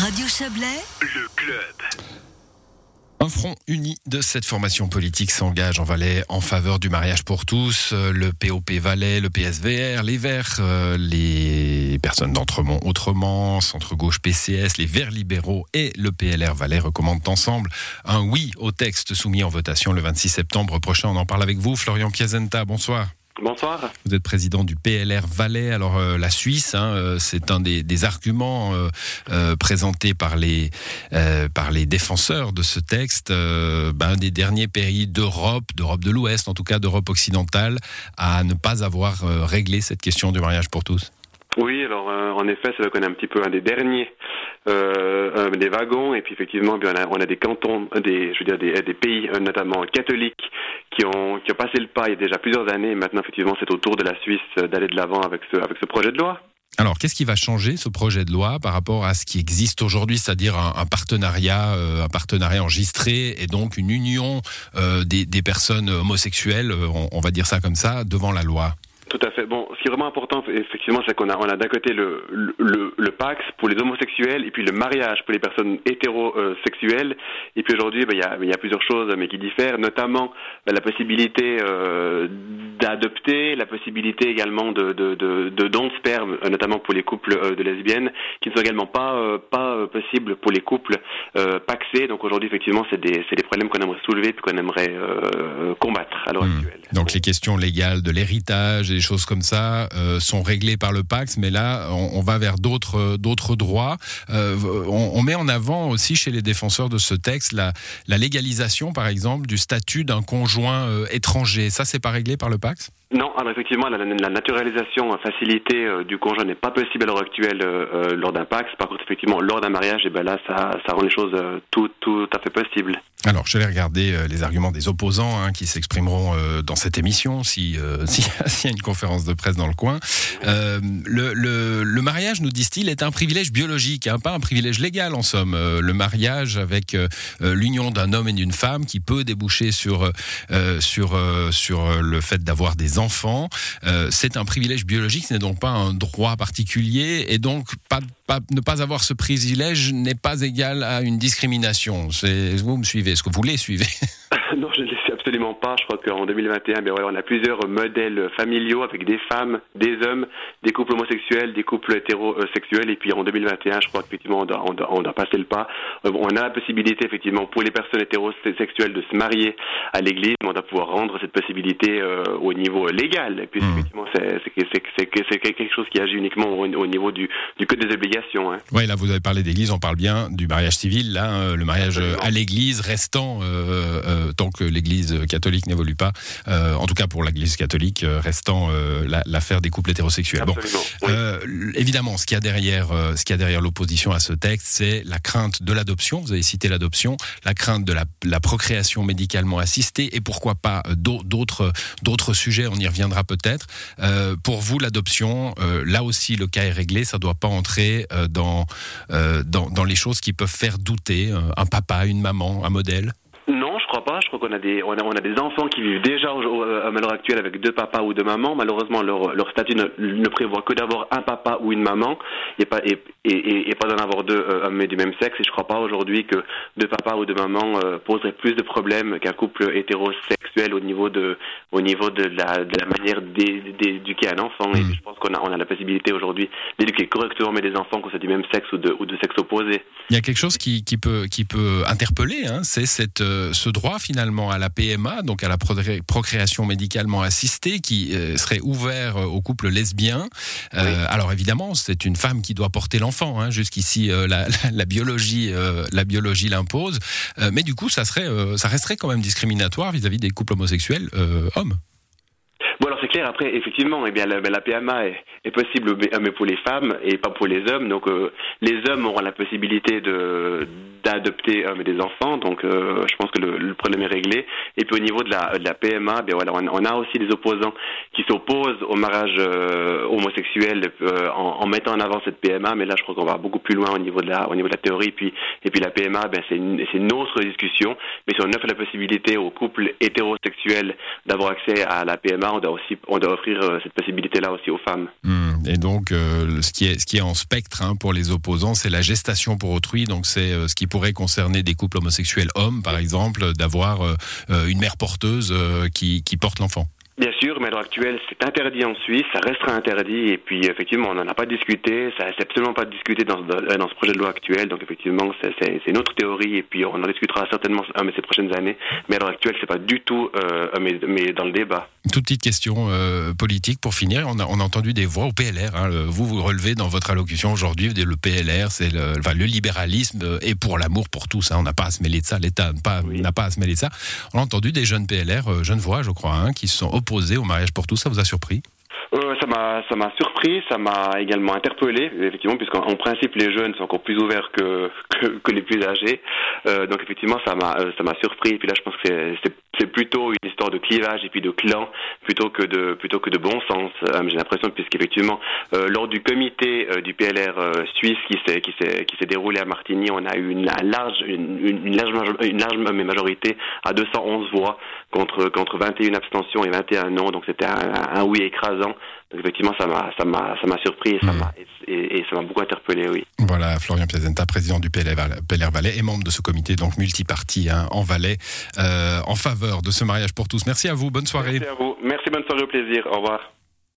Radio Chablais, le club. Un front uni de cette formation politique s'engage en Valais en faveur du mariage pour tous. Le POP Valais, le PSVR, les Verts, euh, les personnes d'Entremont Autrement, Centre-Gauche PCS, les Verts libéraux et le PLR Valais recommandent ensemble un oui au texte soumis en votation le 26 septembre prochain. On en parle avec vous, Florian Piazenta. Bonsoir. Bonsoir. Vous êtes président du PLR Valais. Alors euh, la Suisse, hein, euh, c'est un des, des arguments euh, présentés par les par les défenseurs de ce texte. Ben, un des derniers pays d'Europe, d'Europe de l'Ouest, en tout cas d'Europe occidentale, à ne pas avoir réglé cette question du mariage pour tous. Oui, alors en effet, c'est vrai qu'on est un petit peu un des derniers des wagons, et puis effectivement, bien, on, a, des cantons, des, je veux dire des, pays, euh, notamment catholiques, qui ont, qui ont passé le pas il y a déjà plusieurs années. Et maintenant, effectivement, c'est au tour de la Suisse euh, d'aller de l'avant avec ce, avec ce projet de loi. Alors, qu'est-ce qui va changer ce projet de loi par rapport à ce qui existe aujourd'hui, c'est-à-dire un, partenariat, euh, un partenariat enregistré et donc une union euh, des, personnes homosexuelles, euh, on va dire ça comme ça, devant la loi? Tout à fait. Bon, ce qui est vraiment important, effectivement, c'est qu'on a, on a d'un côté le, le, le Pax pour les homosexuels et puis le mariage pour les personnes hétérosexuelles. Et puis aujourd'hui, ben, il y, a, y a plusieurs choses mais qui diffèrent, notamment ben, la possibilité euh, d'adopter, la possibilité également de, de, de, de dons de sperme, euh, notamment pour les couples euh, de lesbiennes, qui ne sont également pas, euh, pas euh, possibles pour les couples euh, paxés. Donc aujourd'hui, effectivement, c'est des, c'est des problèmes qu'on aimerait soulever puis qu'on aimerait euh, combattre à l'heure Hmm. actuelle. Donc les questions légales de l'héritage et des choses comme ça euh, sont réglées par le Pax, mais là on, on va vers d'autres euh, d'autres droits. Euh, on, on met en avant aussi chez les défenseurs de ce texte la, la légalisation, par exemple, du statut d'un conjoint euh, étranger. Ça, c'est pas réglé par le Pax? Non, alors effectivement, la, naturalisation facilitée euh, du conjoint n'est pas possible à l'heure actuelle euh, euh, lors d'un Pax. Par contre, effectivement, lors d'un mariage, et ben là, ça, ça rend les choses euh, tout, tout à fait possibles. Alors, je vais regarder euh, les arguments des opposants hein, qui s'exprimeront euh, dans cette émission, si euh, s'il y, a- s'il y a une conférence de presse dans le coin. Euh, le, mariage, nous disent-ils, est un privilège biologique, hein, pas un privilège légal en somme. Euh, le mariage avec euh, euh, l'union d'un homme et d'une femme qui peut déboucher sur euh, sur euh, sur euh, le fait d'avoir des enfants, euh, c'est un privilège biologique, ce n'est donc pas un droit particulier, et donc ne pas avoir ce privilège n'est pas égal à une discrimination. Vous me suivez, est-ce que vous les suivez? absolument pas. Je crois qu'en 2021, ben on a plusieurs modèles familiaux avec des femmes, des hommes, des couples homosexuels, des couples hétérosexuels. Et puis en 2021, je crois qu'effectivement, on doit, on, doit, on doit passer le pas. Euh, on a la possibilité, effectivement, pour les personnes hétérosexuelles de se marier à l'église, on doit pouvoir rendre cette possibilité euh, au niveau légal. Et puis, Mhm. effectivement, c'est quelque chose qui agit uniquement au, au niveau du, du code des obligations. Hein. Oui, là vous avez parlé d'église, on parle bien du mariage civil, là, euh, le mariage à l'église restant, euh, euh, tant que l'église catholique n'évolue pas, euh, en tout cas pour l'église catholique, euh, restant euh, la- l'affaire des couples hétérosexuels. Bon, Absolument. oui. Euh, évidemment, ce qu'il y a derrière, euh, ce qu'il y a derrière l'opposition à ce texte, c'est la crainte de l'adoption. Vous avez cité l'adoption, la crainte de la, la procréation médicalement assistée, et pourquoi pas euh, d'au- d'autres d'autres sujets. On y reviendra peut-être. Euh, pour vous, l'adoption, euh, là aussi, le cas est réglé. Ça doit pas entrer euh, dans, euh, dans dans les choses qui peuvent faire douter euh, un papa, une maman, un modèle? Crois pas. Je crois qu'on a des on a, on a des enfants qui vivent déjà au- au- à l'heure actuelle avec deux papas ou deux mamans. Malheureusement, leur, leur statut ne, ne prévoit que d'avoir un papa ou une maman et pas et, et, et- et pas d'en avoir deux euh, hommes du même sexe. Et je crois pas aujourd'hui que deux papas ou deux mamans euh, poseraient plus de problèmes qu'un couple hétérosexuel au niveau de au niveau de la de la manière d'é- d'éduquer un enfant. Et Mm. je pense qu'on a on a la possibilité aujourd'hui d'éduquer correctement mais des enfants qu'on soit du même sexe ou de ou de sexe opposé. Il y a quelque chose qui, qui peut, qui peut interpeller, hein, c'est cette, euh, ce droit finalement à la PMA, donc à la procré- procréation médicalement assistée, qui euh, serait ouvert euh, aux couples lesbiens. Euh, Oui. Alors évidemment, c'est une femme qui doit porter l'enfant. Hein, Jusqu'ici, la, la, la biologie, la biologie l'impose. Mais du coup, ça serait, ça resterait quand même discriminatoire vis-à-vis des couples homosexuels euh, hommes. Bon alors c'est clair après effectivement eh bien la, PMA est, est possible mais, mais pour les femmes et pas pour les hommes donc euh, les hommes auront la possibilité de d'adopter des enfants. Donc, je pense que le, problème est réglé. Et puis au niveau de la, PMA, bien voilà, on, a aussi des opposants qui s'opposent au mariage homosexuel en, en, mettant en avant cette PMA. Mais là, je crois qu'on va beaucoup plus loin au niveau de la, au niveau de la théorie. Puis, et puis la PMA, ben, c'est une, une, autre discussion. Mais si on offre la possibilité aux couples hétérosexuels d'avoir accès à la PMA, on doit aussi, on doit offrir cette possibilité-là aussi aux femmes. Hmm. Et donc, ce qui est, ce qui est en spectre hein, pour les opposants, c'est la gestation pour autrui. Donc, c'est ce qui pourrait concerner des couples homosexuels hommes, par exemple, d'avoir une mère porteuse qui, qui porte l'enfant. Bien sûr, mais à l'heure actuelle, c'est interdit en Suisse, ça restera interdit, et puis effectivement, on n'en a pas discuté, ça n'est absolument pas discuté dans, dans, ce projet de loi actuel, donc effectivement, c'est une autre théorie, et puis on en discutera certainement mais ces prochaines années, mais à l'heure actuelle, c'est pas du tout euh, mais, mais, dans le débat. toute petite question euh, politique pour finir, on a, on a entendu des voix au PLR, hein, vous vous relevez dans votre allocution aujourd'hui, le PLR, c'est le, enfin, le libéralisme euh, et pour l'amour pour tous, hein, on n'a pas à se mêler de ça, l'État n'a pas, pas à se mêler de ça. On a entendu des jeunes PLR, jeunes voix, je crois, hein, qui sont opposés au mariage pour tous. Ça vous a surpris euh, ça m'a ça m'a surpris, ça m'a également interpellé effectivement puisqu'en principe les jeunes sont encore plus ouverts que que, les plus âgés. Euh, donc effectivement ça m'a euh, ça m'a surpris et puis là je pense que c'est c'est plutôt une histoire de clivage et puis de clan plutôt que de plutôt que de bon sens. Euh, j'ai l'impression puisqu'effectivement euh, lors du comité euh, du PLR suisse qui s'est qui s'est qui s'est déroulé à Martigny, on a eu une, large une, une, large une large majorité à 211 voix contre contre 21 abstentions et 21 non. Donc c'était un, oui écrasant. Donc effectivement ça m'a ça m'a ça m'a surpris et ça m'a et, ça m'a beaucoup interpellé, oui. Voilà, Florian Piazenta, président du PLR, Valais et membre de ce comité donc multiparti hein, en Valais en faveur de ce mariage pour tous. Merci à vous, bonne soirée. Merci à vous, merci, bonne soirée, au plaisir, au revoir.